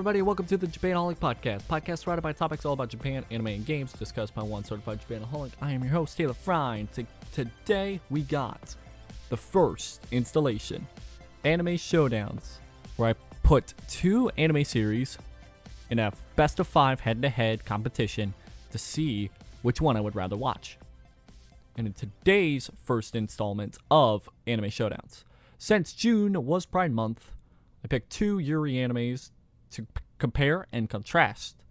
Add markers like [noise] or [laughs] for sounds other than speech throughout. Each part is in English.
everybody, and welcome to the Japanaholic Podcast. Podcast surrounded by topics all about Japan, anime, and games, discussed by one certified Japanaholic. I am your host, Taylor Frine. T- today, we got the first installation, Anime Showdowns, where I put two anime series in a best of five head-to-head competition to see which one I would rather watch. And in today's first installment of Anime Showdowns, since June was Pride Month, I picked two Yuri animes to p- compare and contrast.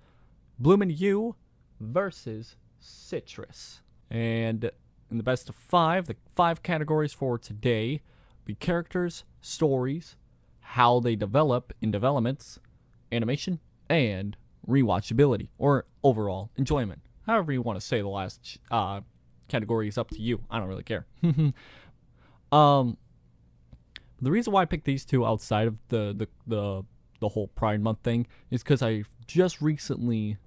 Bloomin' You versus Citrus. And in the best of five, the five categories for today be characters, stories, how they develop in developments, animation, and rewatchability or overall enjoyment. However you want to say the last uh, category is up to you. I don't really care. [laughs] um, the reason why I picked these two outside of the the the, the whole Pride Month thing is because I just recently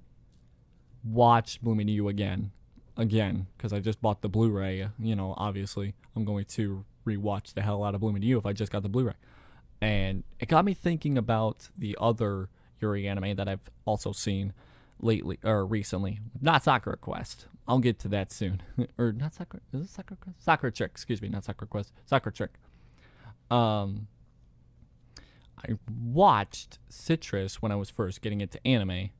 watched Blooming You again, again because I just bought the Blu-ray. You know, obviously I'm going to rewatch the hell out of Blooming You if I just got the Blu-ray, and it got me thinking about the other Yuri anime that I've also seen lately or recently. Not Sakura Quest. I'll get to that soon. [laughs] or not Soccer. Is it Sakura Quest? Sakura Trick. Excuse me. Not Sakura Quest. Sakura Trick. Um, I watched Citrus when I was first getting into anime,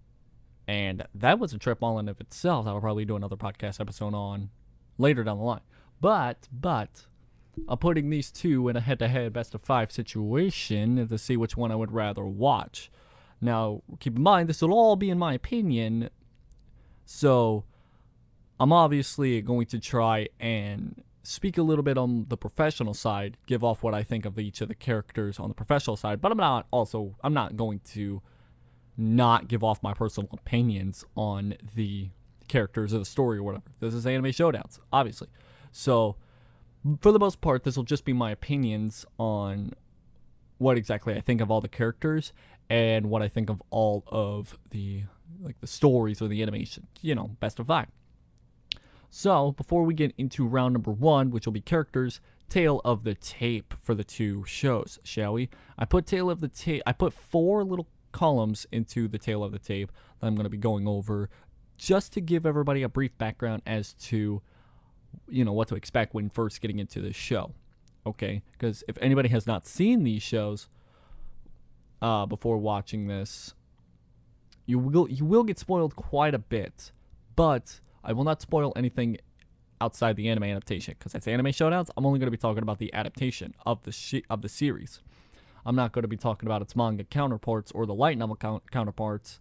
and that was a trip all in of itself. I'll probably do another podcast episode on later down the line. But but I'm putting these two in a head-to-head best of five situation to see which one I would rather watch. Now, keep in mind this will all be in my opinion, so I'm obviously going to try and speak a little bit on the professional side, give off what I think of each of the characters on the professional side, but I'm not also I'm not going to not give off my personal opinions on the characters or the story or whatever. This is anime showdowns, obviously. So for the most part, this will just be my opinions on what exactly I think of all the characters and what I think of all of the like the stories or the animation. You know, best of five. So, before we get into round number one, which will be characters, Tale of the tape for the two shows, shall we? I put tail of the tape. I put four little columns into the Tale of the tape that I'm going to be going over, just to give everybody a brief background as to, you know, what to expect when first getting into the show. Okay, because if anybody has not seen these shows uh, before watching this, you will you will get spoiled quite a bit, but I will not spoil anything outside the anime adaptation because it's anime showdowns. I'm only going to be talking about the adaptation of the of the series. I'm not going to be talking about its manga counterparts or the light novel count- counterparts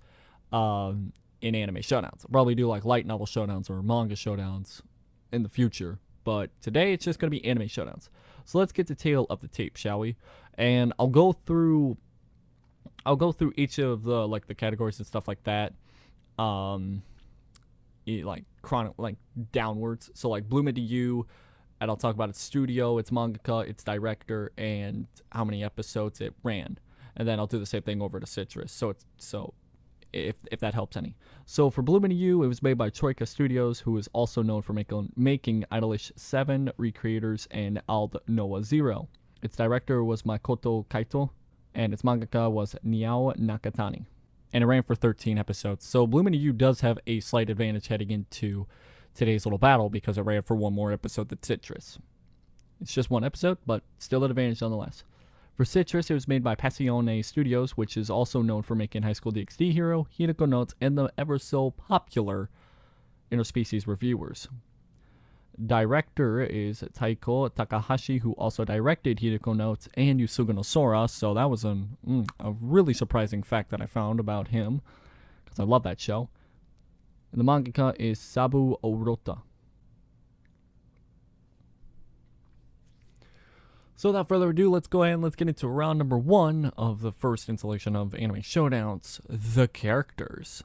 um, in anime showdowns. I'll probably do like light novel showdowns or manga showdowns in the future, but today it's just going to be anime showdowns. So let's get to tail of the tape, shall we? And I'll go through I'll go through each of the like the categories and stuff like that. Um like chronic like downwards. So like Bloom into You, and I'll talk about its studio, its mangaka, its director, and how many episodes it ran. And then I'll do the same thing over to Citrus. So it's so if if that helps any. So for Bloom into You, it was made by Troyca Studios, who is also known for making making Idolish 7, Recreators, and Ald Noah Zero. Its director was Makoto Kaito, and its mangaka was Niao Nakatani and it ran for 13 episodes. So Bloom into You does have a slight advantage heading into today's little battle because it ran for one more episode than Citrus. It's just one episode, but still an advantage nonetheless. For Citrus, it was made by Passione Studios, which is also known for making High School DxD Hero, Hinako Notes, and the ever so popular Interspecies Reviewers. Director is Takeo Takahashi, who also directed Hinako Notes and Yosuga no Sora, so that was an, mm, a really surprising fact that I found about him, because I love that show. And the mangaka is Saburouta. So without further ado, let's go ahead and let's get into round number one of the first installation of Anime Showdowns, the characters.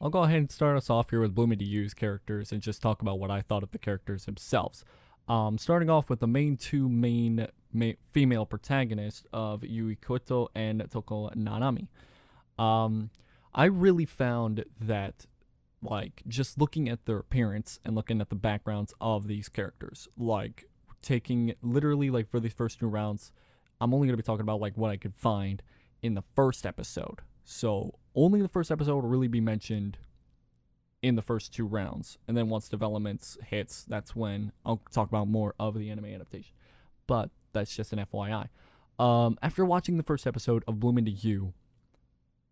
I'll go ahead and start us off here with Bloom into You's characters and just talk about what I thought of the characters themselves. Um, starting off with the main two main ma- female protagonists of Yui Koto and Toko Nanami. Um, I really found that, like, just looking at their appearance and looking at the backgrounds of these characters, like taking literally like for these first two rounds, I'm only gonna be talking about like what I could find in the first episode. So only the first episode will really be mentioned in the first two rounds, and then once developments hits, that's when I'll talk about more of the anime adaptation. But that's just an FYI. Um, after watching the first episode of Bloom into You,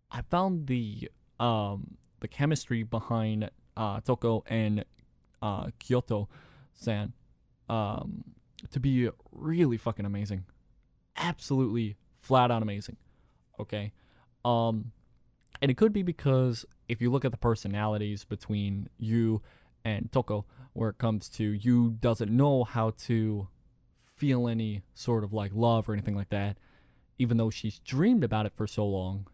I found the um the chemistry behind uh, Toko and uh, Kyoto San um, to be really fucking amazing. Absolutely flat out amazing. Okay. Um, and it could be because if you look at the personalities between you and Toko, where it comes to you doesn't know how to feel any sort of like love or anything like that, even though she's dreamed about it for so long.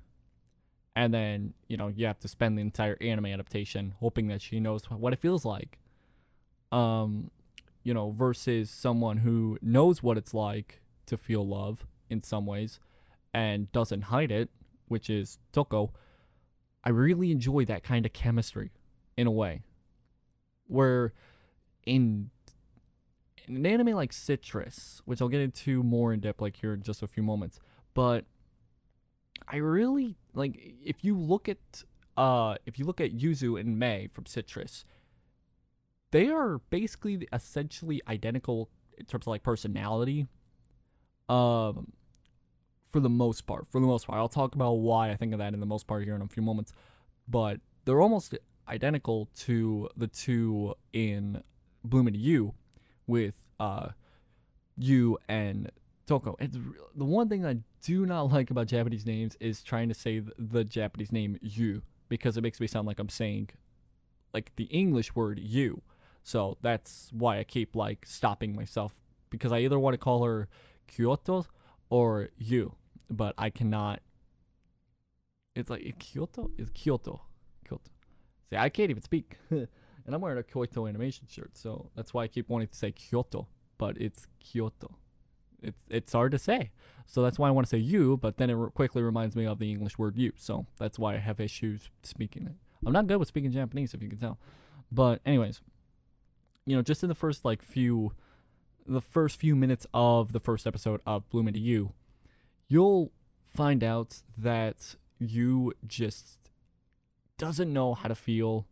And then, you know, you have to spend the entire anime adaptation hoping that she knows what it feels like. Um, you know, versus someone who knows what it's like to feel love in some ways and doesn't hide it, which is Toko. I really enjoy that kind of chemistry in a way. Where in, in an anime like Citrus, which I'll get into more in depth like here in just a few moments, but I really like if you look at uh if you look at Yuzu and Mei from Citrus, they are basically essentially identical in terms of like personality. Um for the most part. For the most part. I'll talk about why I think of that in the most part here in a few moments. But they're almost identical to the two in Bloom into You with uh you and Toko. It's the one thing I do not like about Japanese names is trying to say the Japanese name you because it makes me sound like I'm saying like the English word you. So that's why I keep like stopping myself because I either want to call her Kyoto or you, but I cannot. It's like it's Kyoto is Kyoto, Kyoto. See, I can't even speak, [laughs] and I'm wearing a Kyoto animation shirt, so that's why I keep wanting to say Kyoto, but it's Kyoto. It's it's hard to say, so that's why I want to say you, but then it re- quickly reminds me of the English word you, so that's why I have issues speaking it. I'm not good with speaking Japanese, if you can tell, but anyways you know, just in the first like few the first few minutes of the first episode of Bloom into You, you'll find out that you just doesn't know how to feel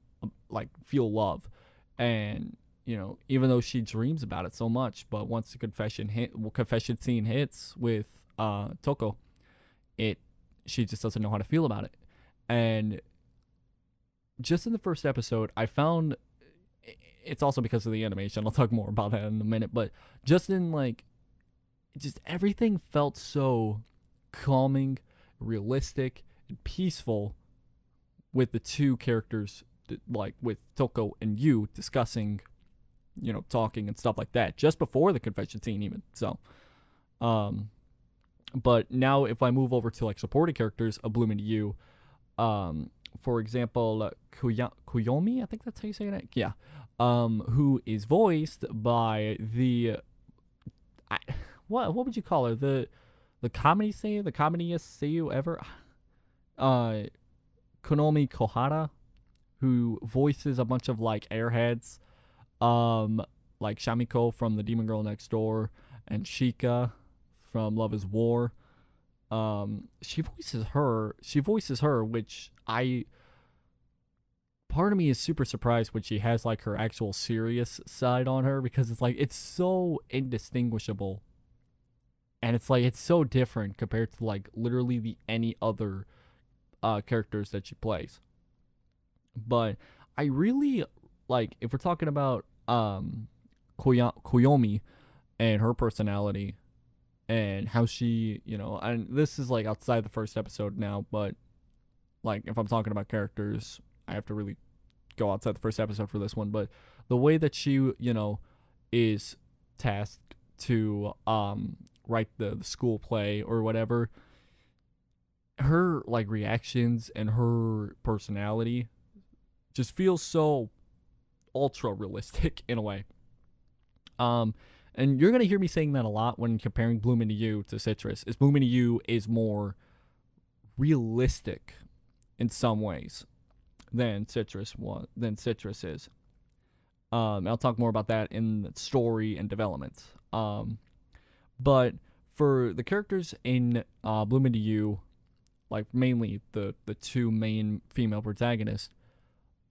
like feel love and you know even though she dreams about it so much but once the confession hit confession scene hits with uh Toko it she just doesn't know how to feel about it and just in the first episode I found it's also because of the animation. I'll talk more about that in a minute. But just in like, just everything felt so calming, realistic, and peaceful with the two characters, like with Toko and you discussing, you know, talking and stuff like that just before the confession scene, even. So, um, but now if I move over to like supporting characters of Bloom into You, um, for example, Koyomi, I think that's how you say it. Yeah, um, who is voiced by the I, what what would you call her the the comedy say the comediest seiyuu ever, [sighs] uh, Konomi Kohara, who voices a bunch of like airheads, um, like Shamiko from the Demon Girl Next Door and Chika from Love Is War. Um, she voices her. She voices her, which I part of me is super surprised when she has like her actual serious side on her because it's like it's so indistinguishable and it's like it's so different compared to like literally the any other uh characters that she plays. But i really like if we're talking about um koyomi and her personality and how she you know and this is like outside the first episode now but like if i'm talking about characters I have to really go outside the first episode for this one, but the way that she, you know, is tasked to um write the, the school play or whatever, her like reactions and her personality just feels so ultra realistic [laughs] in a way. Um and you're gonna hear me saying that a lot when comparing Bloom into You to Citrus. Is Bloom into You is more realistic in some ways than citrus one than citrus is. Um, I'll talk more about that in story and development. Um, but for the characters in uh, Bloom into You, like mainly the the two main female protagonists,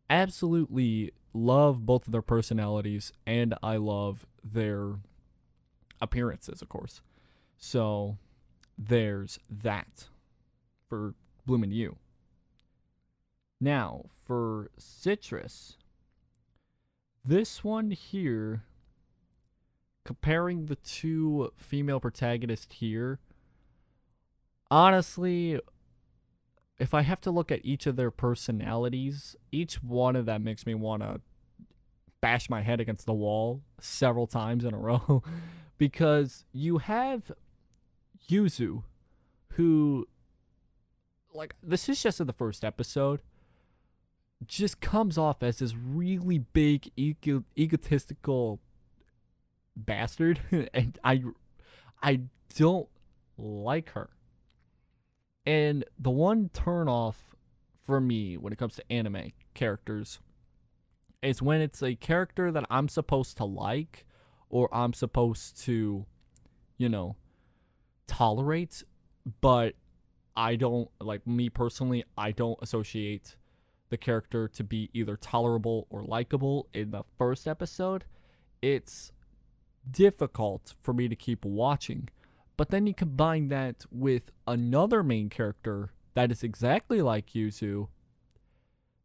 absolutely love both of their personalities, and I love their appearances, of course. So there's that for Bloom into You. Now, for Citrus, this one here, comparing the two female protagonists here, honestly, if I have to look at each of their personalities, each one of them makes me want to bash my head against the wall several times in a row. [laughs] Because you have Yuzu who like this is just in the first episode just comes off as this really big ego- egotistical bastard [laughs] and I I don't like her. And the one turn off for me when it comes to anime characters is when it's a character that I'm supposed to like or I'm supposed to, you know, tolerate, but I don't like me personally, I don't associate the character to be either tolerable or likable in the first episode, it's difficult for me to keep watching. But then you combine that with another main character that is exactly like Yuzu,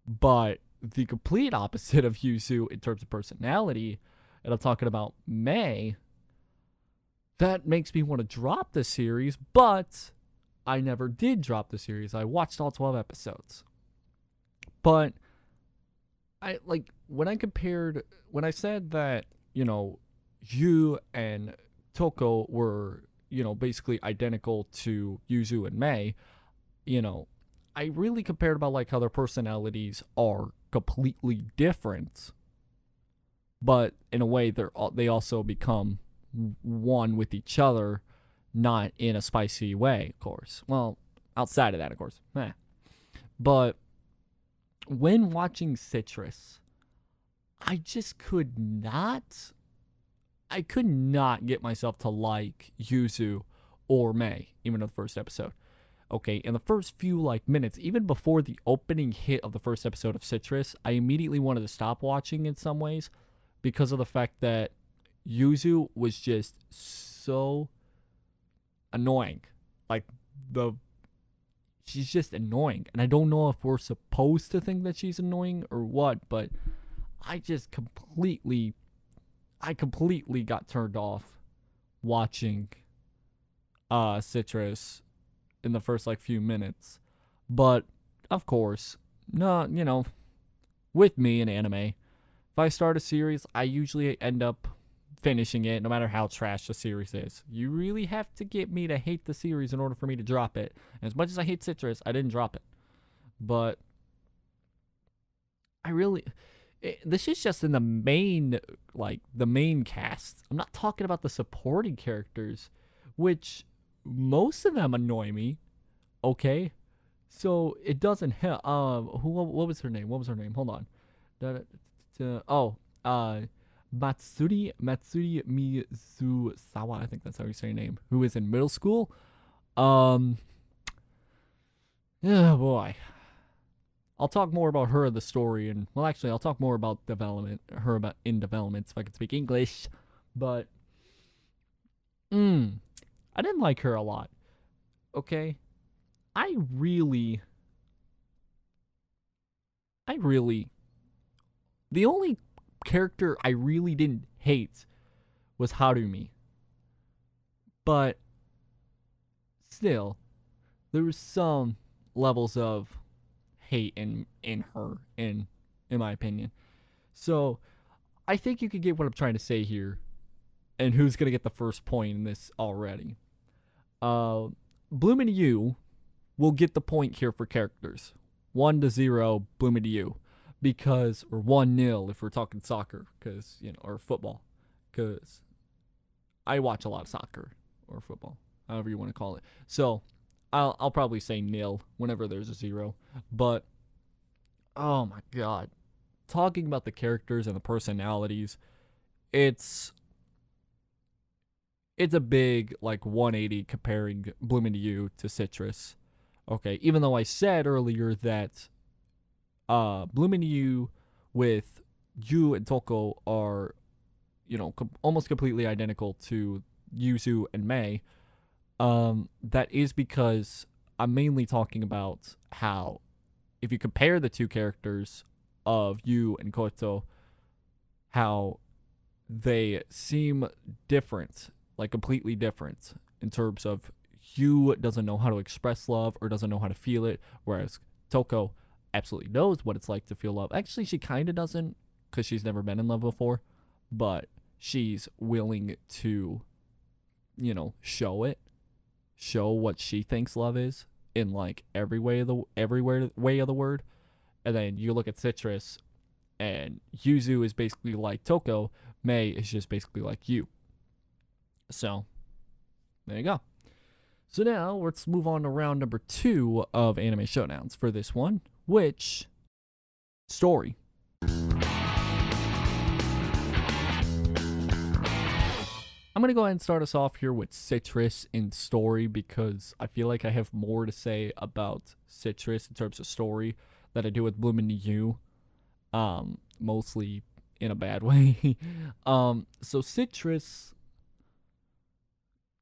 but the complete opposite of Yuzu in terms of personality, and I'm talking about Mei, that makes me want to drop the series, but I never did drop the series. I watched all 12 episodes. But I like when I compared when I said that, you know, you and Toko were, you know, basically identical to Yuzu and Mei, you know, I really compared about like how their personalities are completely different. But in a way they're they also become one with each other, not in a spicy way, of course. Well, outside of that, of course. Eh. But when watching Citrus, I just could not I could not get myself to like Yuzu or Mei, even in the first episode. Okay, in the first few like minutes, even before the opening hit of the first episode of Citrus, I immediately wanted to stop watching in some ways because of the fact that Yuzu was just so annoying. Like the she's just annoying. And I don't know if we're supposed to think that she's annoying or what, but I just completely I completely got turned off watching uh Citrus in the first like few minutes. But of course, no, you know, with me in anime, if I start a series, I usually end up finishing it no matter how trash the series is. You really have to get me to hate the series in order for me to drop it. And as much as I hate Citrus, I didn't drop it. But I really this is just in the main like the main cast. I'm not talking about the supporting characters, which most of them annoy me. Okay? So it doesn't help. Um, who? What was her name? What was her name? Hold on. Oh, uh, Matsuri Matsuri Mizusawa, I think that's how you say her name, who is in middle school. Um [sighs] Oh boy. I'll talk more about her the story and well actually I'll talk more about development her about in development if I can speak English. But mm, I didn't like her a lot. Okay? I really I really the only character I really didn't hate was Harumi. But still, there was some levels of hate in in her in in my opinion. So I think you can get what I'm trying to say here and who's gonna get the first point in this already. Uh Bloom into You will get the point here for characters. One to zero, Bloom into You because or one nil if we're talking soccer because you know or football because I watch a lot of soccer or football however you want to call it so I'll I'll probably say nil whenever there's a zero but oh my god talking about the characters and the personalities it's it's a big like 180 comparing Bloom into You to Citrus. Okay, even though I said earlier that uh Bloom into You with you and Toko are you know com- almost completely identical to Yuzu and Mei. Um, that is because I'm mainly talking about how if you compare the two characters of you and Koto, how they seem different, like completely different in terms of you doesn't know how to express love or doesn't know how to feel it, whereas Toko absolutely knows what it's like to feel love. Actually, she kind of doesn't because she's never been in love before, but she's willing to, you know, show it, show what she thinks love is in like every way of the every way of the word. And then you look at Citrus, and Yuzu is basically like Toko. Mei is just basically like you. So, there you go. So now let's move on to round number two of anime showdowns for this one, which story. I'm going to go ahead and start us off here with Citrus in story because I feel like I have more to say about Citrus in terms of story than I do with Bloom into You. Um, mostly in a bad [laughs] way. um, so Citrus,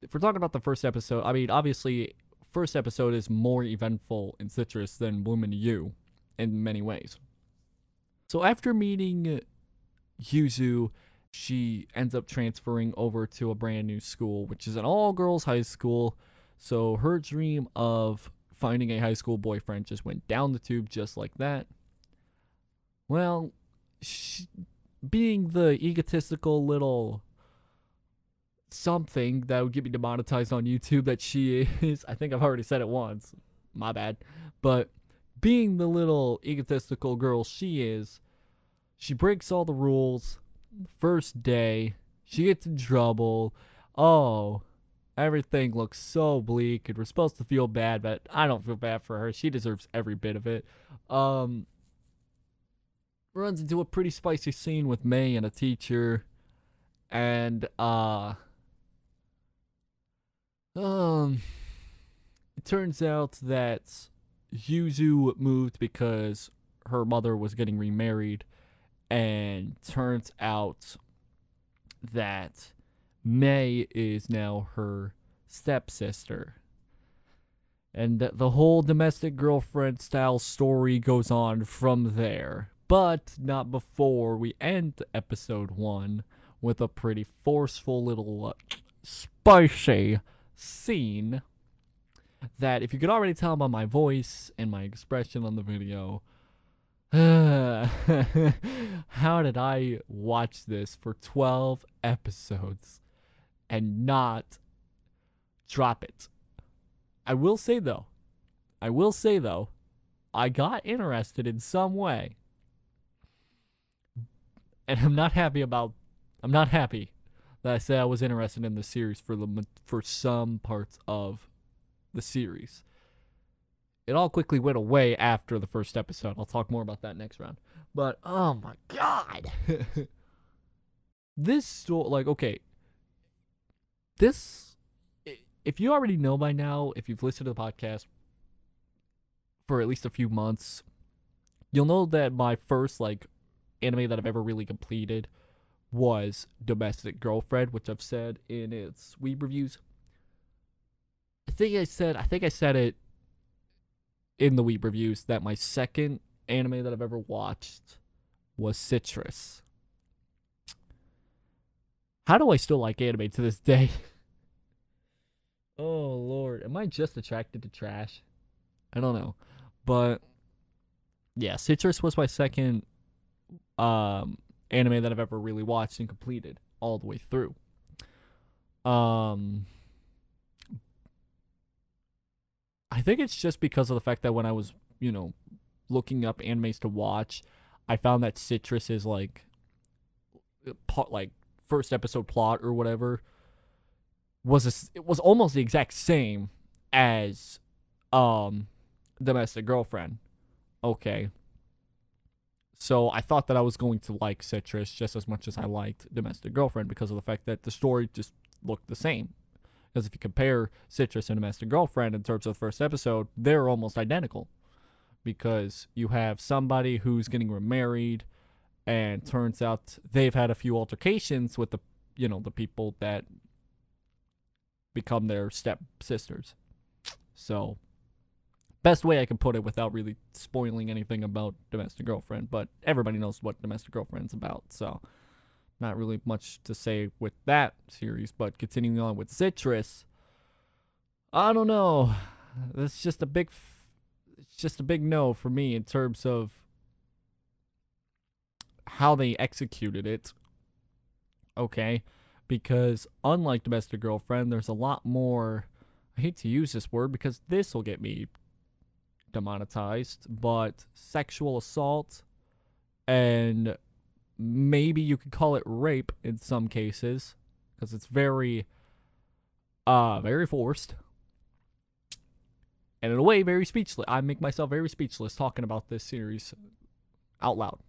if we're talking about the first episode, I mean, obviously, first episode is more eventful in Citrus than Bloom into You in many ways. So after meeting Yuzu she ends up transferring over to a brand new school, which is an all girls high school. So her dream of finding a high school boyfriend just went down the tube just like that. Well, she, being the egotistical little something that would get me demonetized on YouTube that she is, I think I've already said it once. My bad. But being the little egotistical girl she is, she breaks all the rules first day, she gets in trouble. Oh, everything looks so bleak, and we're supposed to feel bad, but I don't feel bad for her. She deserves every bit of it. Um, runs into a pretty spicy scene with Mei and a teacher, and uh, um, it turns out that Yuzu moved because her mother was getting remarried and turns out that Mei is now her stepsister. And the whole domestic girlfriend style story goes on from there. But not before we end episode one with a pretty forceful little uh, spicy scene that, if you could already tell by my voice and my expression on the video, [sighs] how did I watch this for 12 episodes and not drop it? I will say though, I will say though, I got interested in some way. And I'm not happy about I'm not happy that I said I was interested in the series for the for some parts of the series it all quickly went away after the first episode. I'll talk more about that next round. But oh my god. [laughs] this story like okay. This if you already know by now, if you've listened to the podcast for at least a few months, you'll know that my first like anime that I've ever really completed was Domestic Girlfriend, which I've said in its weeb reviews. I think I said I think I said it in the weeb reviews that my second anime that I've ever watched was Citrus. How do I still like anime to this day? [laughs] oh lord, am I just attracted to trash? I don't know. But yeah, Citrus was my second um anime that I've ever really watched and completed all the way through. Um I think it's just because of the fact that when I was, you know, looking up animes to watch, I found that Citrus is like, pot like first episode plot or whatever was a, it was almost the exact same as um domestic girlfriend. Okay. So I thought that I was going to like Citrus just as much as I liked Domestic Girlfriend because of the fact that the story just looked the same. Because if you compare Citrus and Domestic Girlfriend in terms of the first episode, they're almost identical. Because you have somebody who's getting remarried, and turns out they've had a few altercations with the, you know, the people that become their step sisters. So, best way I can put it without really spoiling anything about Domestic Girlfriend, but everybody knows what Domestic Girlfriend's about, so not really much to say with that series. But continuing on with Citrus, I don't know. It's just a big, it's just a big no for me in terms of how they executed it. Okay, because unlike Domestic Girlfriend, there's a lot more. I hate to use this word because this will get me demonetized, but sexual assault and maybe you could call it rape in some cases because it's very uh very forced. And in a way very speechless i make myself very speechless talking about this series out loud.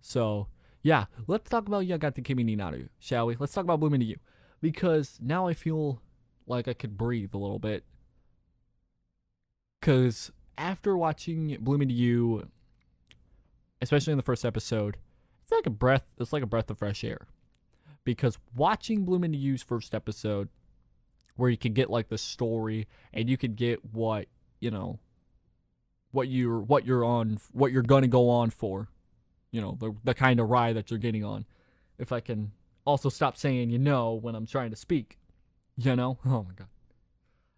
So yeah let's talk about yagate kimi ni naru shall we? Let's talk about blooming into you. Because now i feel like i could breathe a little bit. Because after watching blooming into you especially in the first episode it's like a breath it's like a breath of fresh air. Because watching bloom into you's first episode where you could get like the story and you could get what you know what you're what you're on what you're gonna go on for you know the, the kind of ride that you're getting on. If i can also stop saying you know when i'm trying to speak you know? [laughs] Oh my god.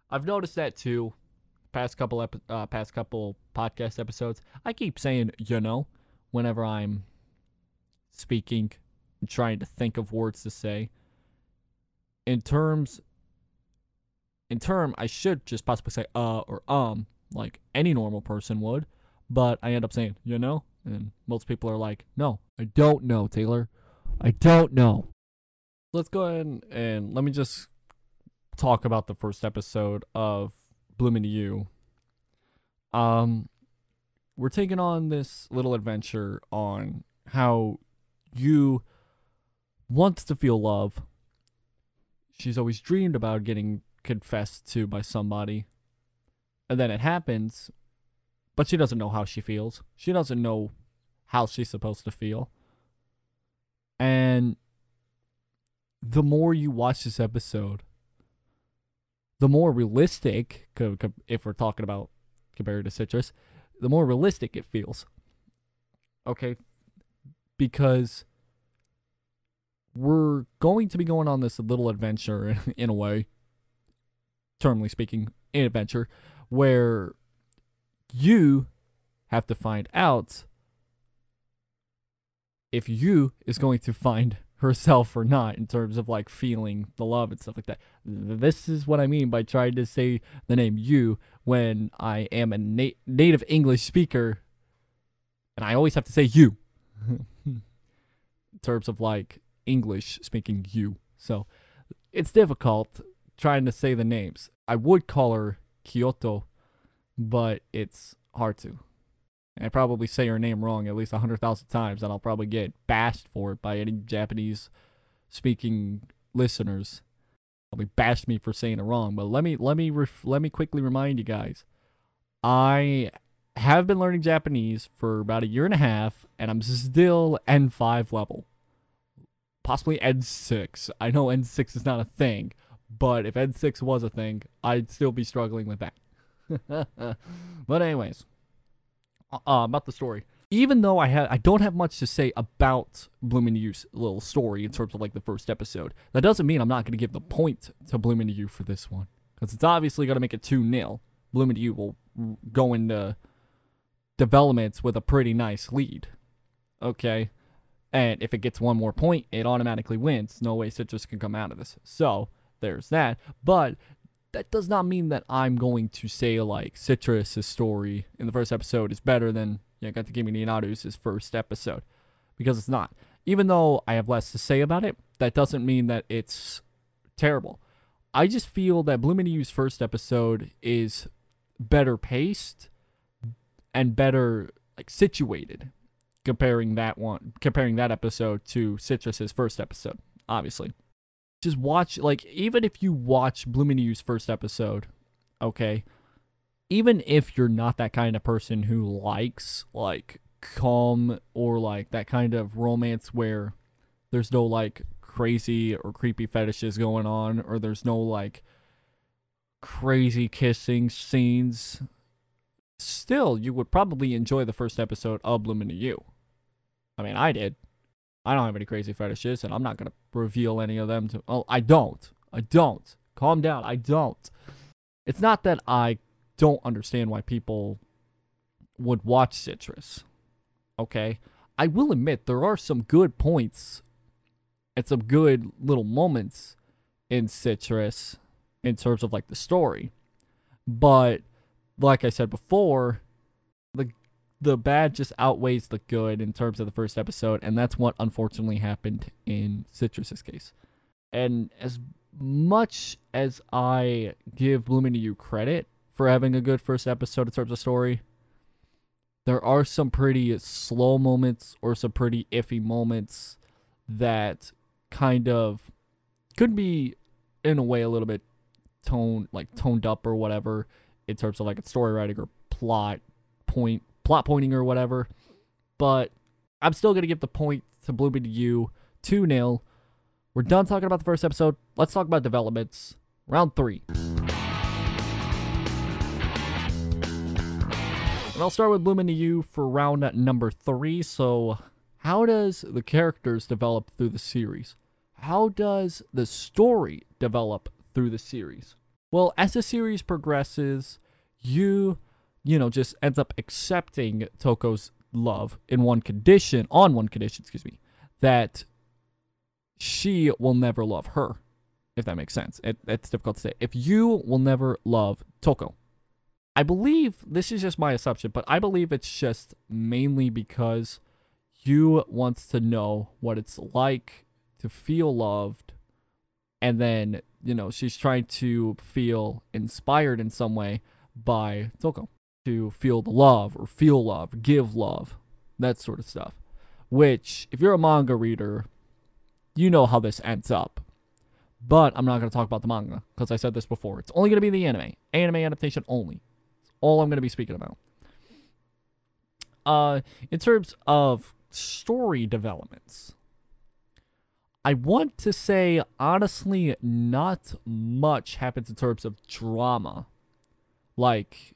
I've noticed that too past couple epi- uh, past couple podcast episodes. I keep saying you know whenever i'm speaking and trying to think of words to say. In terms in term I should just possibly say uh or um like any normal person would, but I end up saying, you know? And most people are like, "No, I don't know, Taylor. I don't know." Let's go ahead and let me just talk about the first episode of Bloom into You. Um we're taking on this little adventure on how you wants to feel love. She's always dreamed about getting confessed to by somebody. And then it happens, but she doesn't know how she feels. She doesn't know how she's supposed to feel. And the more you watch this episode, the more realistic, if we're talking about compared to Citrus, the more realistic it feels. Okay, because we're going to be going on this little adventure [laughs] in a way, termly speaking, an adventure where you have to find out if you is going to find [laughs] herself or not in terms of like feeling the love and stuff like that. This is what I mean by trying to say the name you when I am a na- native English speaker and I always have to say you. In [laughs] terms of like English speaking you. So it's difficult trying to say the names. I would call her Kyoto, but it's hard to. And I probably say her name wrong at least a hundred thousand times, and I'll probably get bashed for it by any Japanese speaking listeners. Probably bashed me for saying it wrong. But let me let me ref, let me quickly remind you guys. I have been learning Japanese for about a year and a half, and I'm still N5 level. Possibly N6. I know N6 is not a thing, but if N6 was a thing, I'd still be struggling with that. [laughs] but anyways, uh, uh, about the story. Even though I have, I don't have much to say about Bloom You's little story in terms of like the first episode. That doesn't mean I'm not going to give the point to Bloom You for this one, because it's obviously going to make it two 0 Bloom You will go into developments with a pretty nice lead. Okay. And if it gets one more point, it automatically wins. No way Citrus can come out of this. So there's that. But that does not mean that I'm going to say like Citrus's story in the first episode is better than to give me Leonardo's first episode. Because it's not. Even though I have less to say about it, that doesn't mean that it's terrible. I just feel that Bloom into You's first episode is better paced and better like situated comparing that one comparing that episode to Citrus's first episode, obviously. just watch like even if you watch You's first episode, okay, even if you're not that kind of person who likes like calm or like that kind of romance where there's no like crazy or creepy fetishes going on or there's no like crazy kissing scenes still you would probably enjoy the first episode of to You. I mean, I did. I don't have any crazy fetishes, and I'm not gonna reveal any of them to. Oh, I don't. I don't. Calm down. I don't. It's not that I don't understand why people would watch Citrus. Okay, I will admit there are some good points and some good little moments in Citrus in terms of like the story, but like I said before, the the bad just outweighs the good in terms of the first episode, and that's what unfortunately happened in Citrus's case. And as much as I give Blooming to You credit for having a good first episode in terms of story, there are some pretty slow moments or some pretty iffy moments that kind of could be in a way a little bit toned like toned up or whatever in terms of like a story writing or plot point plot pointing or whatever. But I'm still gonna give the point to Blooming to You 2 0. We're done talking about the first episode. Let's talk about developments. Round three. And I'll start with Blooming to You for round number three. So, how does the characters develop through the series? How does the story develop through the series? Well, as the series progresses, you, you know, just ends up accepting Toko's love in one condition, on one condition, excuse me, that she will never love her, if that makes sense. It, it's difficult to say. If you will never love Toko, I believe this is just my assumption, but I believe it's just mainly because you wants to know what it's like to feel loved and then you know she's trying to feel inspired in some way by Toko to feel the love or feel love, give love, that sort of stuff. Which, if you're a manga reader, you know how this ends up. But I'm not going to talk about the manga because I said this before. It's only going to be the anime, anime adaptation only. It's all I'm going to be speaking about. Uh, in terms of story developments, I want to say, honestly, not much happens in terms of drama. Like,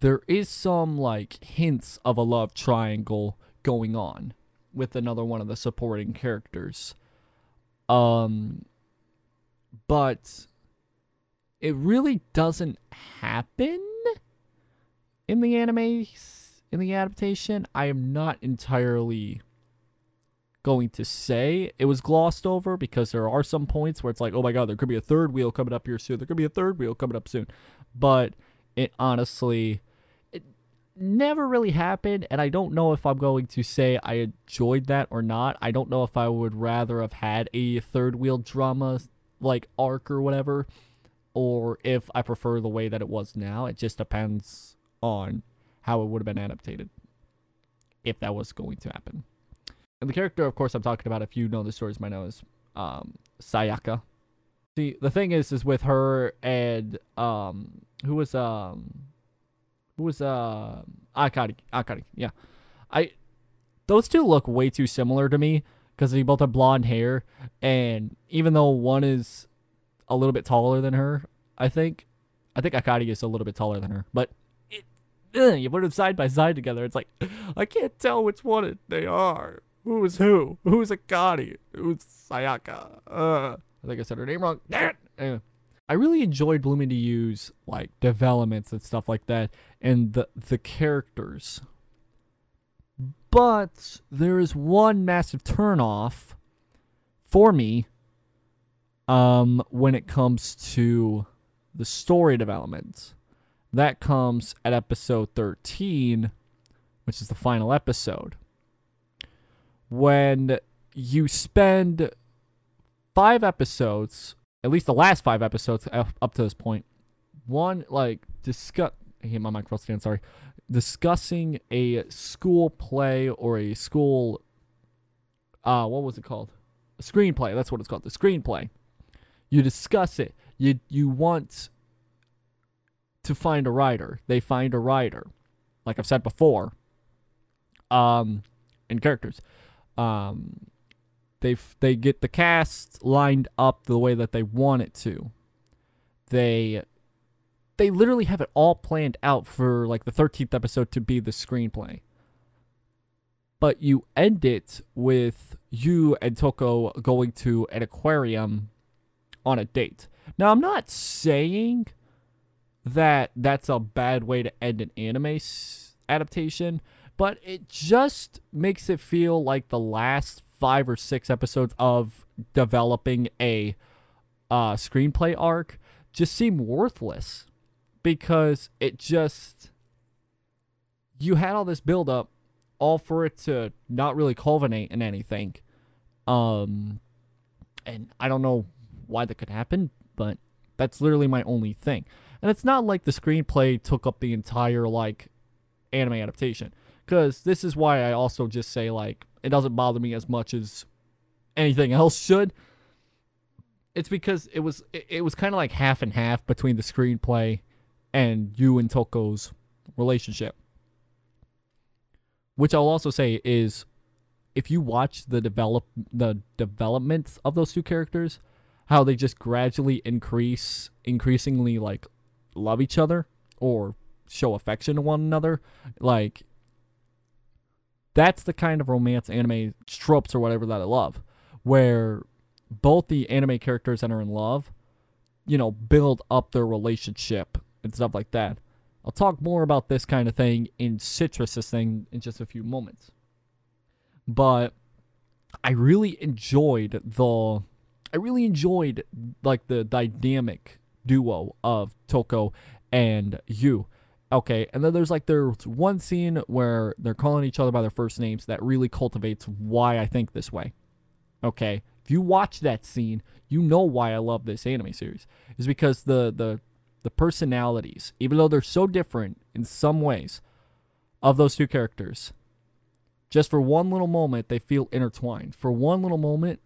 there is some, like, hints of a love triangle going on with another one of the supporting characters. Um, but it really doesn't happen in the anime, in the adaptation. I am not entirely going to say it was glossed over because there are some points where it's like, oh my god, there could be a third wheel coming up here soon. There could be a third wheel coming up soon. But it honestly it never really happened and I don't know if I'm going to say I enjoyed that or not. I don't know if I would rather have had a third wheel drama like arc or whatever or if I prefer the way that it was now. It just depends on how it would have been adapted if that was going to happen. And the character, of course, I'm talking about, if you know the stories, might know is um, Sayaka. See, the thing is, is with her and um, who was um, who was uh, Akari, Akari, yeah, I, those two look way too similar to me because they both have blonde hair, and even though one is a little bit taller than her, I think, I think Akari is a little bit taller than her, but it, ugh, you put them side by side together, it's like I can't tell which one they are. Who is who? Who's Akari? Who's Sayaka? Uh, I think I said her name wrong. Anyway, I really enjoyed Blooming to use like developments and stuff like that, and the the characters. But there is one massive turnoff for me um, when it comes to the story development. That comes at episode 13, which is the final episode when you spend five episodes, at least the last five episodes up to this point, one like discuss. I hate my microphone stand. Sorry, discussing a school play or a school. Uh, what was it called? A screenplay. That's what it's called. The screenplay. You discuss it. You you want to find a writer. They find a writer. Like I've said before. Um in characters. Um they they get the cast lined up the way that they want it to. They they literally have it all planned out for like the 13th episode to be the screenplay. But Yuu end it with you and Toko going to an aquarium on a date. Now, I'm not saying that that's a bad way to end an anime adaptation, but it just makes it feel like the last five or six episodes of developing a uh, screenplay arc just seem worthless because it just you had all this build up all for it to not really culminate in anything. Um and i don't know why that could happen but that's literally my only thing. And it's not like the screenplay took up the entire like anime adaptation because this is why i also just say like it doesn't bother me as much as anything [laughs] else should it's because it was it, was kind of like half and half between the screenplay and Yuu and Toko's relationship. Which I'll also say is if you watch the develop the developments of those two characters, how they just gradually increase increasingly like love each other or show affection to one another, like that's the kind of romance anime tropes or whatever that I love, where both the anime characters that are in love, Yuu know, build up their relationship and stuff like that. I'll talk more about this kind of thing in Citrus's thing in just a few moments. But I really enjoyed the I really enjoyed like the dynamic duo of Toko and you. Okay, and then there's like there's one scene where they're calling each other by their first names that really cultivates why I think this way. Okay, if you watch that scene, you know why I love this anime series. Is because the the the personalities, even though they're so different in some ways, of those two characters, just for one little moment, they feel intertwined. For one little moment,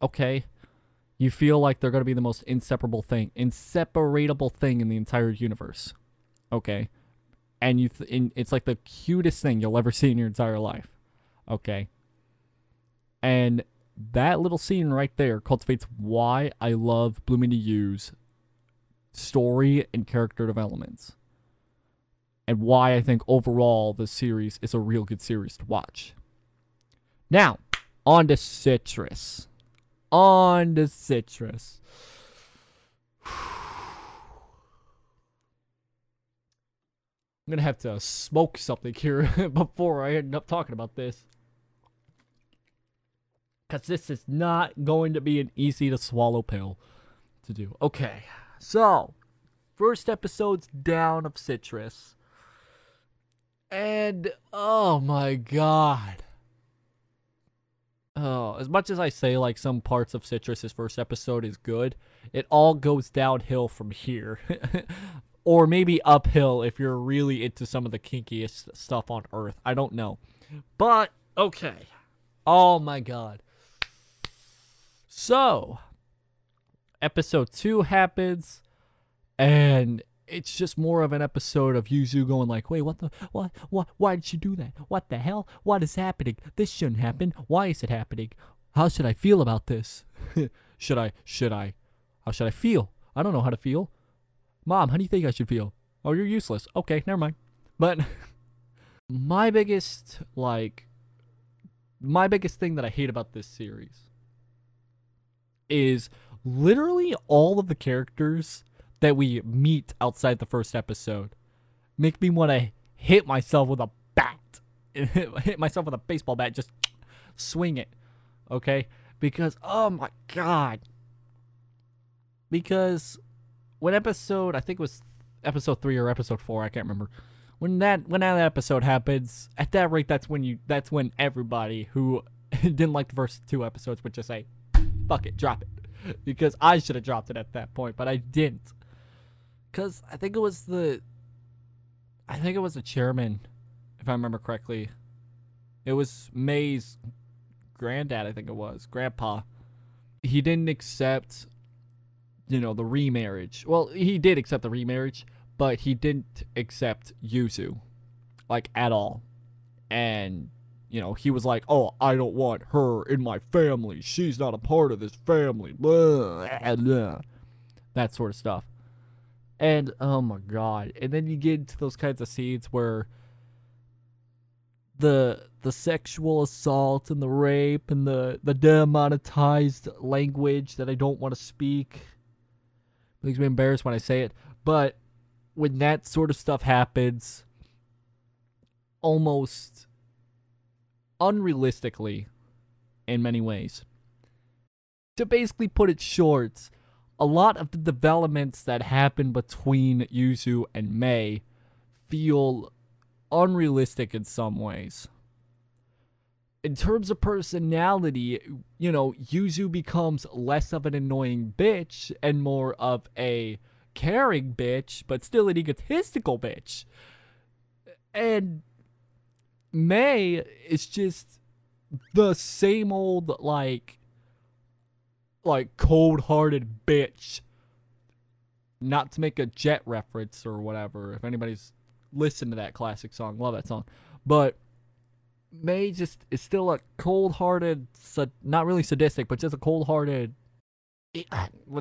okay, you feel like they're going to be the most inseparable thing, inseparable thing in the entire universe. Okay. And you th- and it's like the cutest thing you'll ever see in your entire life. Okay. And that little scene right there cultivates why I love Bloom into You's story and character developments. And why I think overall the series is a real good series to watch. Now, on to Citrus. On to Citrus. [sighs] I'm gonna have to smoke something here [laughs] before I end up talking about this. Because this is not going to be an easy to swallow pill to do. Okay, so first episode's down of Citrus. And oh my god. Oh, as much as I say like some parts of Citrus's first episode is good, it all goes downhill from here. [laughs] or maybe uphill if you're really into some of the kinkiest stuff on earth. I don't know. But okay. Oh my god. So, episode 2 happens and it's just more of an episode of Yuzu going like, "Wait, what the what what why did she do that? What the hell? What is happening? This shouldn't happen. Why is it happening? How should I feel about this? [laughs] should I should I how should I feel? I don't know how to feel. Mom, how do you think I should feel? Oh, you're useless. Okay, never mind. But [laughs] my biggest like my biggest thing that I hate about this series is literally all of the characters that we meet outside the first episode make me want to hit myself with a bat. [laughs] hit myself with a baseball bat, just [tsk] swing it. Okay? Because, oh my god. Because when episode, I think it was episode three or episode four, I can't remember. When that when that episode happens, at that rate, that's when you that's when everybody who [laughs] didn't like the first two episodes would just say, "Fuck it, drop it," [laughs] because I should have dropped it at that point, but I didn't. Cause I think it was the, I think it was the chairman, if I remember correctly. It was Mei's granddad, I think it was grandpa. He didn't accept you know, the remarriage. Well, he did accept the remarriage, but he didn't accept Yuzu, like at all. And you know, he was like, "Oh, I don't want her in my family. She's not a part of this family." Blah, [laughs] blah. That sort of stuff. And oh my god. And then you get into those kinds of scenes where the the sexual assault and the rape and the the demonetized language that I don't want to speak makes me embarrassed when I say it. But when that sort of stuff happens, almost unrealistically, in many ways, to basically put it short, a lot of the developments that happen between Yuzu and Mei feel unrealistic in some ways. In terms of personality, you know, Yuzu becomes less of an annoying bitch and more of a caring bitch, but still an egotistical bitch. And Mei is just the same old like like cold-hearted bitch. Not to make a jet reference or whatever. If anybody's listened to that classic song, love that song. But Mei just is still a cold-hearted, not really sadistic, but just a cold-hearted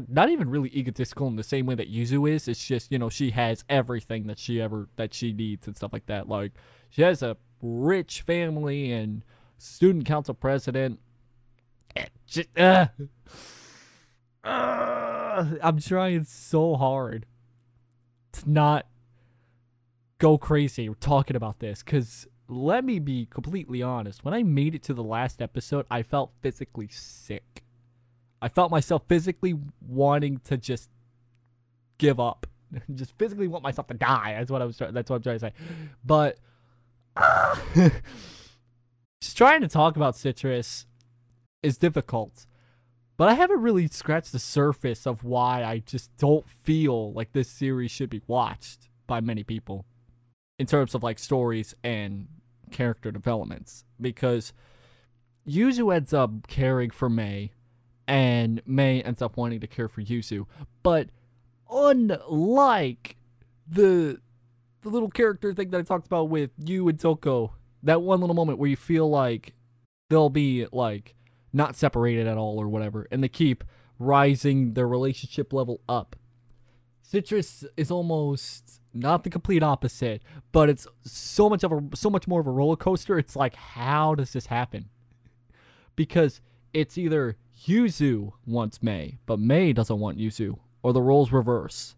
not even really egotistical in the same way that Yuzu is. It's just you know she has everything that she ever that she needs and stuff like that. Like she has a rich family and student council president. Just, uh, uh, I'm trying so hard to not go crazy talking about this because let me be completely honest. When I made it to the last episode, I felt physically sick. I felt myself physically wanting to just give up, [laughs] just physically want myself to die. That's what I was. That's what I'm trying to say. But [laughs] just trying to talk about citrus is difficult but I haven't really scratched the surface of why I just don't feel like this series should be watched by many people in terms of like stories and character developments. Because Yuzu ends up caring for Mei, and Mei ends up wanting to care for Yuzu. But unlike the the little character thing that I talked about with you and Toko, that one little moment where you feel like they'll be like not separated at all or whatever, and they keep rising their relationship level up. Citrus is almost not the complete opposite, but it's so much of a so much more of a roller coaster. It's like, how does this happen? Because it's either Yuzu wants Mei, but Mei doesn't want Yuzu, or the roles reverse.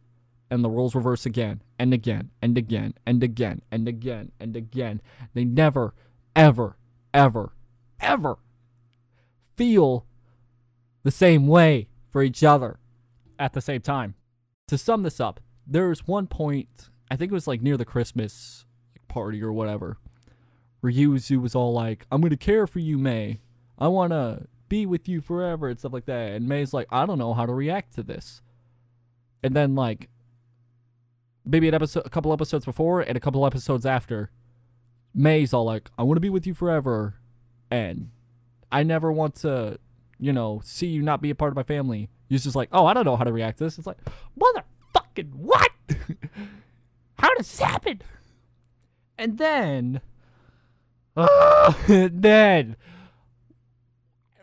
And the roles reverse again and again and again and again and again and again. They never, ever, ever, ever feel the same way for each other at the same time. To sum this up, there's one point, I think it was like near the Christmas party or whatever, where Yuzu was all like, I'm going to care for you, Mei. I want to be with you forever and stuff like that. And Mei's like, I don't know how to react to this. And then, like, maybe an episode, a couple episodes before and a couple episodes after, Mei's all like, I want to be with you forever. And I never want to, you know, see you not be a part of my family. You're just like, oh, I don't know how to react to this. It's like, motherfucking what? how does this happen? And then, [laughs] uh, then,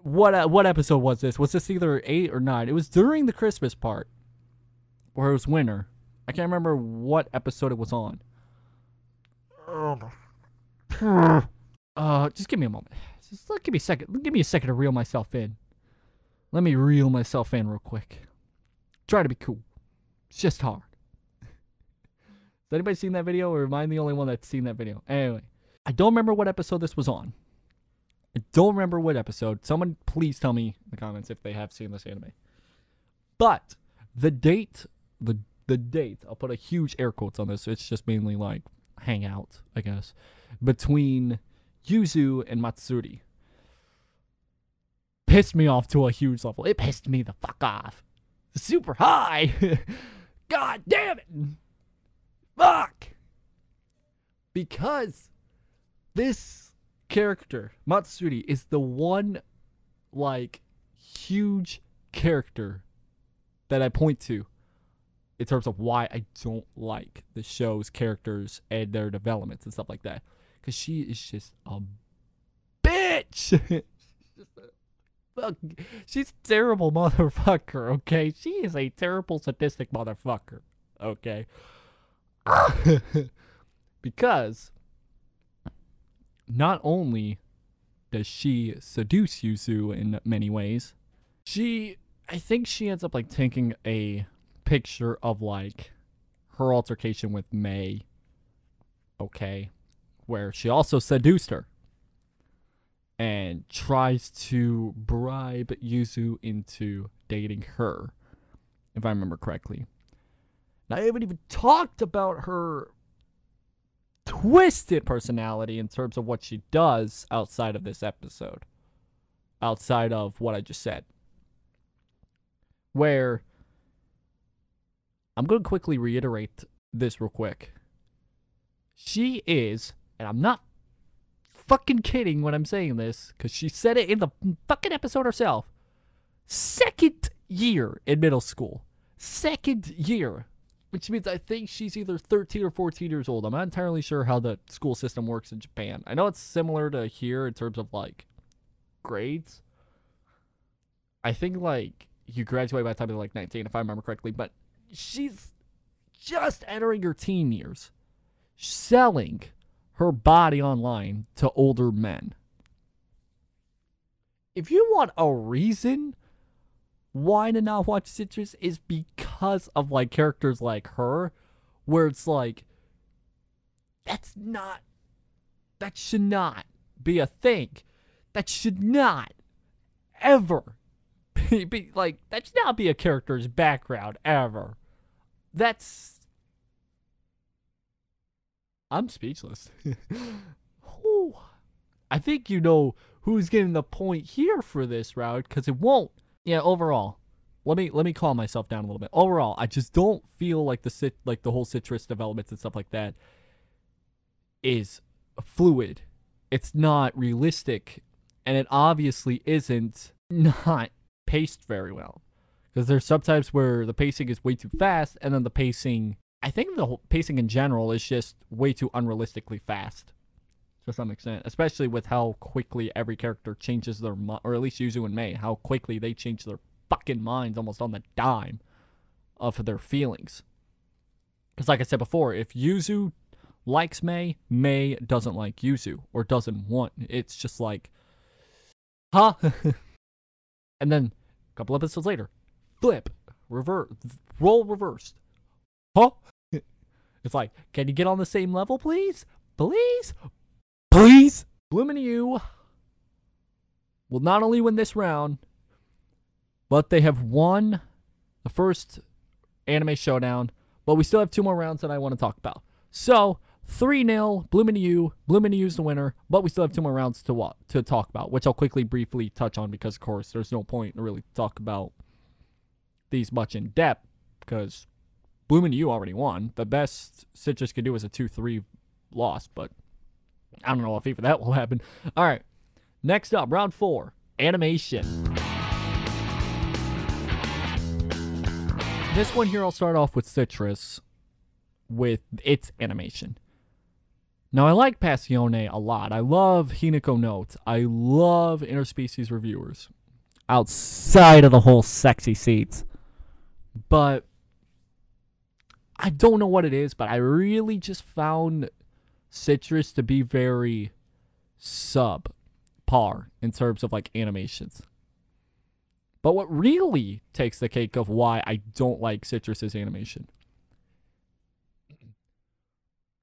what uh, what episode was this? Was this either eight or nine? It was during the Christmas part, or it was winter. I can't remember what episode it was on. [sighs] Uh, just give me a moment. Just give me a second. Give me a second to reel myself in. Let me reel myself in real quick. Try to be cool. It's just hard. Has anybody seen that video, or am I the only one that's seen that video? Anyway, I don't remember what episode this was on. I don't remember what episode. Someone please tell me in the comments if they have seen this anime. But the date, the the date, I'll put a huge air quotes on this. It's just mainly like hangout, I guess, between Yuzu and Matsuri pissed me off to a huge level. It pissed me the fuck off. Super high. [laughs] God damn it. Fuck. Because this character, Matsuri, is the one, like, huge character that I point to in terms of why I don't like the show's characters and their developments and stuff like that. Because she is just a bitch. [laughs] Fuck. She's a terrible motherfucker, okay? She is a terrible sadistic motherfucker, okay? [laughs] because not only does she seduce Yuzu in many ways, she I think she ends up like taking a picture of like her altercation with May, okay, where she also seduced her and tries to bribe Yuzu into dating her, if I remember correctly. Now, I haven't even talked about her twisted personality in terms of what she does outside of this episode, outside of what I just said. Where I'm going to quickly reiterate this real quick. She is, and I'm not fucking kidding when I'm saying this, because she said it in the fucking episode herself. Second year in middle school. Second year. Which means I think she's either 13 or 14 years old. I'm not entirely sure how the school system works in Japan. I know it's similar to here in terms of like grades. I think like you graduate by the time you're like 19, if I remember correctly, but she's just entering her teen years, selling her body online to older men. If you want a reason why to not watch Citrus is because of like characters like her, where it's like that's not that should not be a thing. That should not ever be, be like that should not be a character's background ever. That's I'm speechless. I think you know who's getting the point here for this route because it won't. Yeah, overall, let me let me calm myself down a little bit. Overall, I just don't feel like the sit like the whole citrus developments and stuff like that is fluid. It's not realistic, and it obviously isn't not paced very well. Because there's sometimes where the pacing is way too fast, and then the pacing I think the pacing in general is just way too unrealistically fast to some extent, especially with how quickly every character changes their mind, or at least Yuzu and Mei, how quickly they change their fucking minds almost on the dime of their feelings. Because, like I said before, if Yuzu likes Mei, Mei doesn't like Yuzu or doesn't want. It's just like, huh? [laughs] and then a couple episodes later, flip, reverse, role reversed. Huh? It's like, can you get on the same level, please? Please? Please? Bloom into You will not only win this round, but they have won the first anime showdown, but we still have two more rounds that I want to talk about. So, 3 0, Bloom into You. Blooming You's the winner, but we still have two more rounds to wa- to talk about, which I'll quickly, briefly touch on because, of course, there's no point to really talk about these much in depth because Bloom into You already won. The best Citrus could do is a 2 3 loss, but I don't know if even [laughs] that will happen. All right. Next up, round four animation. This one here, I'll start off with Citrus with its animation. Now, I like Passione a lot. I love Hinako Notes. I love interspecies reviewers outside of the whole sexy seats. But I don't know what it is, but I really just found Citrus to be very sub par in terms of like animations. But what really takes the cake of why I don't like Citrus's animation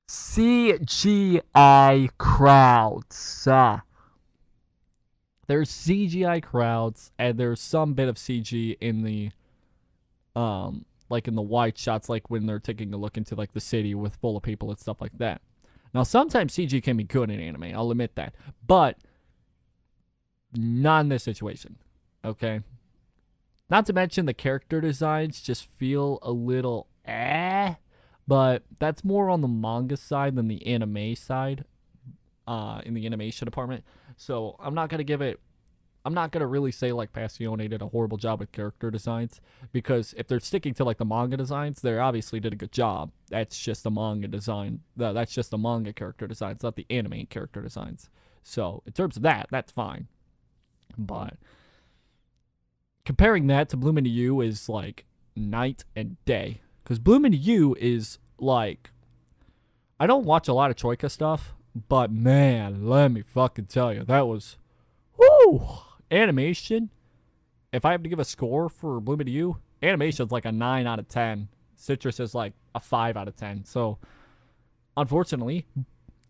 CGI crowds. Uh, there's CGI crowds, and there's some bit of CG in the um like in the wide shots, like when they're taking a look into like the city with full of people and stuff like that. Now, sometimes CG can be good in anime. I'll admit that, but not in this situation. Okay. Not to mention the character designs just feel a little eh, but that's more on the manga side than the anime side. Uh, in the animation department, so I'm not gonna give it I'm not gonna really say like Passione did a horrible job with character designs because if they're sticking to like the manga designs, they obviously did a good job. That's just the manga design. That's just the manga character designs, not the anime character designs. So in terms of that, that's fine. But comparing that to Bloom into You is like night and day. Because Bloom into You is like I don't watch a lot of Troyca stuff, but man, let me fucking tell you, that was whoo animation. If I have to give a score for Bloom into You, animation's like a nine out of ten. Citrus is like a five out of ten. So unfortunately,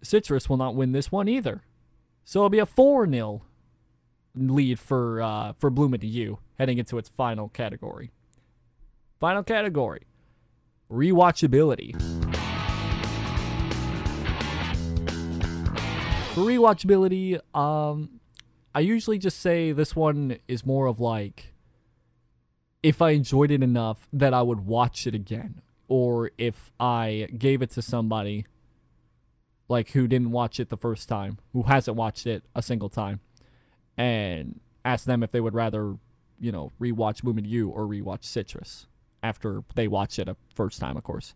Citrus will not win this one either. So it'll be a four 0 lead for uh, for Bloom into You heading into its final category. Final category: rewatchability. For rewatchability, um, I usually just say this one is more of like if I enjoyed it enough that I would watch it again, or if I gave it to somebody like who didn't watch it the first time, who hasn't watched it a single time, and ask them if they would rather, you know, rewatch Bloom into You or rewatch Citrus after they watched it a first time, of course.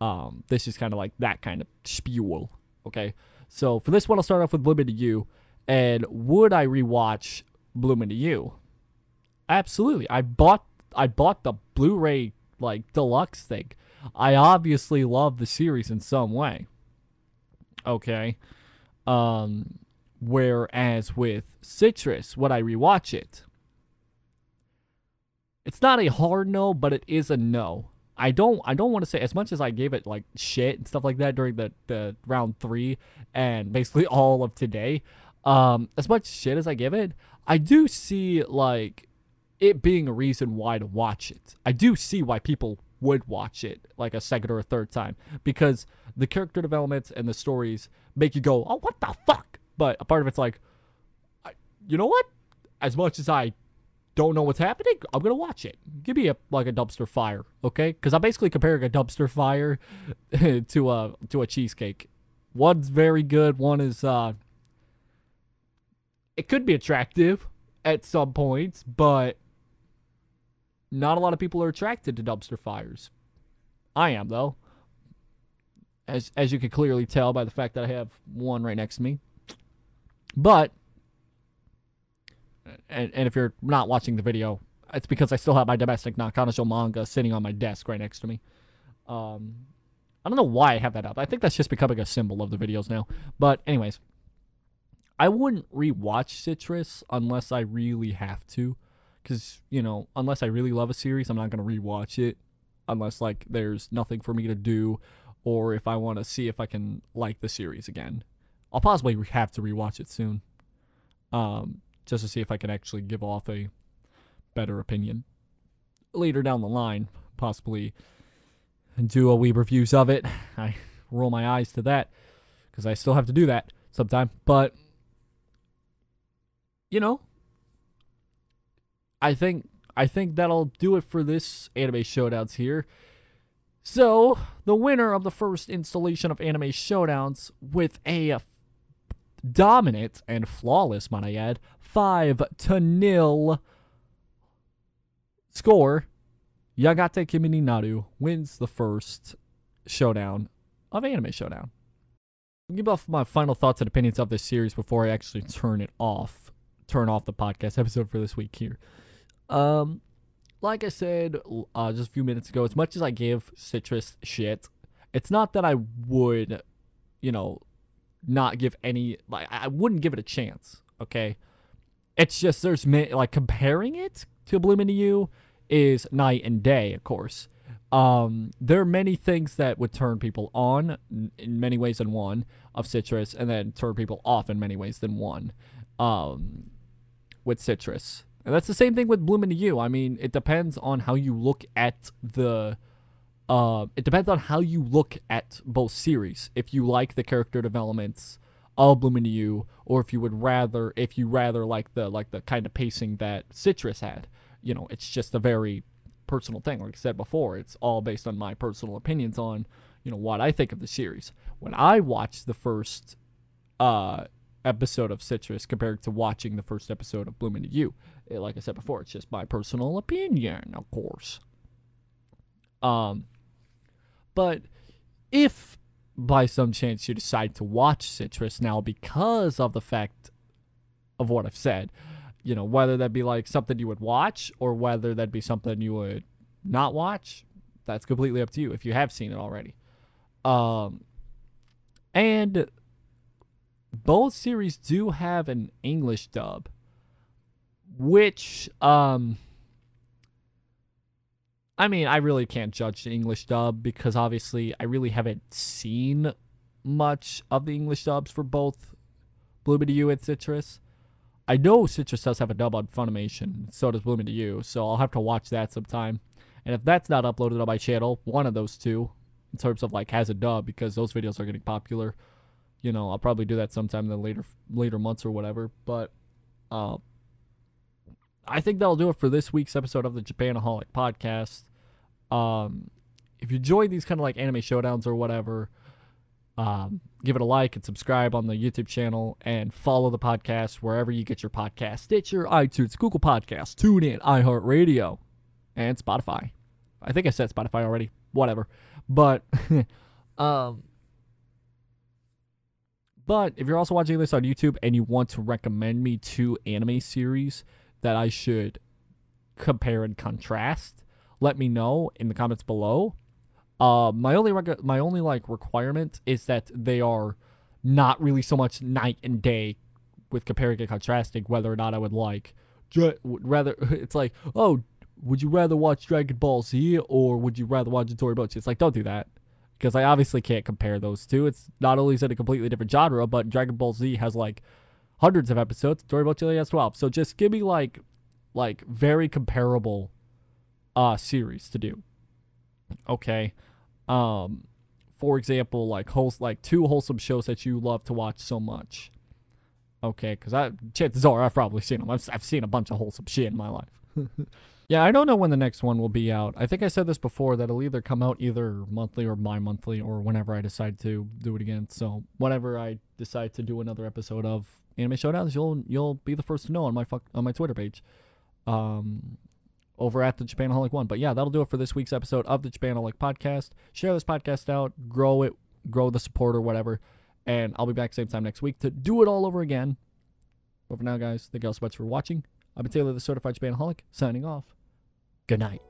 Um, this is kind of like that kind of spiel, okay? So for this one, I'll start off with into You. And would I rewatch Bloom into You? Absolutely. I bought I bought the Blu-ray like deluxe thing. I obviously love the series in some way. Okay. Um whereas with Citrus, would I rewatch it? It's not a hard no, but it is a no. I don't I don't want to say as much as I gave it like shit and stuff like that during the, the round three and basically [laughs] all of today. Um, as much shit as I give it, I do see like it being a reason why to watch it. I do see why people would watch it like a second or a third time because the character developments and the stories make you go, "Oh, what the fuck?" But a part of it's like, you know what? As much as I don't know what's happening, I'm gonna watch it. Give me a like a dumpster fire, okay? Because I'm basically comparing a dumpster fire [laughs] to a to a cheesecake. One's very good. One is uh, it could be attractive at some points, but not a lot of people are attracted to dumpster fires. I am though, as as you can clearly tell by the fact that I have one right next to me. But and, and if you're not watching the video, it's because I still have my Domestic na Kanojo manga sitting on my desk right next to me. Um, I don't know why I have that up. I think that's just becoming a symbol of the videos now. But anyways, I wouldn't rewatch Citrus unless I really have to, because you know, unless I really love a series, I'm not gonna rewatch it unless like there's nothing for me to do, or if I want to see if I can like the series again. I'll possibly have to rewatch it soon. Um, just to see if I can actually give off a better opinion. Later down the line, possibly do a wee reviews of it. I roll my eyes to that because I still have to do that sometime. But you know, I think I think that'll do it for this anime showdowns here. So, the winner of the first installation of anime showdowns with a dominant and flawless, might I add, 5 to nil score, Yagate Kimi ni Naru wins the first showdown of Anime Showdown. I'll give off my final thoughts and opinions of this series before I actually turn it off, turn off the podcast [laughs] episode for this week here. Um, like I said uh, just a few minutes ago, as much as I give Citrus shit, it's not that I would, you know, not give any like I wouldn't give it a chance. Okay, it's just there's like comparing it to Bloom into You is night and day, of course. Um, there are many things that would turn people on in many ways than one of Citrus, and then turn people off in many ways than one. Um, with Citrus, and that's the same thing with Bloom into You. I mean, it depends on how you look at the. Uh, it depends on how you look at both series. If you like the character developments I'll bloom into you, or if you would rather, if you rather like the like the kind of pacing that Citrus had. You know, it's just a very personal thing. Like I said before, it's all based on my personal opinions on you know what I think of the series. When I watched the first uh episode of Citrus compared to watching the first episode of Bloom Into You. Eh, Like I said before, it's just my personal opinion, of course. Um, but if by some chance you decide to watch Citrus now because of the fact of what I've said, you know, whether that be like something you would watch or whether that be something you would not watch, that's completely up to you if you have seen it already. Um, and both series do have an English dub, which um I mean, I really can't judge the English dub because obviously I really haven't seen much of the English dubs for both Bloom Into You and Citrus. I know Citrus does have a dub on Funimation, so does Bloom Into You, so I'll have to watch that sometime. And if that's not uploaded on my channel, one of those two, in terms of like has a dub, because those videos are getting popular, you know, I'll probably do that sometime in the later later months or whatever. But uh, I think that'll do it for this week's episode of the Japanaholic podcast. Um, if you enjoy these kind of like anime showdowns or whatever, um, give it a like and subscribe on the YouTube channel and follow the podcast wherever you get your podcast Stitcher, iTunes, Google Podcasts, TuneIn, iHeartRadio, and Spotify. I think I said Spotify already. Whatever. But, [laughs] um, but if you're also watching this on YouTube and you want to recommend me two anime series that I should compare and contrast, let me know in the comments below. Uh, my only rec- my only like requirement is that they are not really so much night and day with comparing and contrasting whether or not I would like dra- rather [laughs] it's like oh would you rather watch Dragon Ball Z or would you rather watch Toribochi? It's like don't do that because I obviously can't compare those two. It's not only is it a completely different genre, but Dragon Ball Z has like hundreds of episodes. Toribochi only has twelve. So just give me like like very comparable uh series to do. Okay. Um for example, like host like two wholesome shows that you love to watch so much. Okay, because I chances are I've probably seen them. I've, I've seen a bunch of wholesome shit in my life. [laughs] yeah, I don't know when the next one will be out. I think I said this before that it'll either come out either monthly or bi-monthly or whenever I decide to do it again. So whenever I decide to do another episode of Anime Showdowns, you'll you'll be the first to know on my fuck on my Twitter page. Um, over at the Japanaholic One. But yeah, that'll do it for this week's episode of the Japanaholic Podcast. Share this podcast out, grow it, grow the support or whatever. And I'll be back same time next week to do it all over again. But for now, guys, thank you all so much for watching. I've been Taylor, the Certified Japanaholic, signing off. Good night.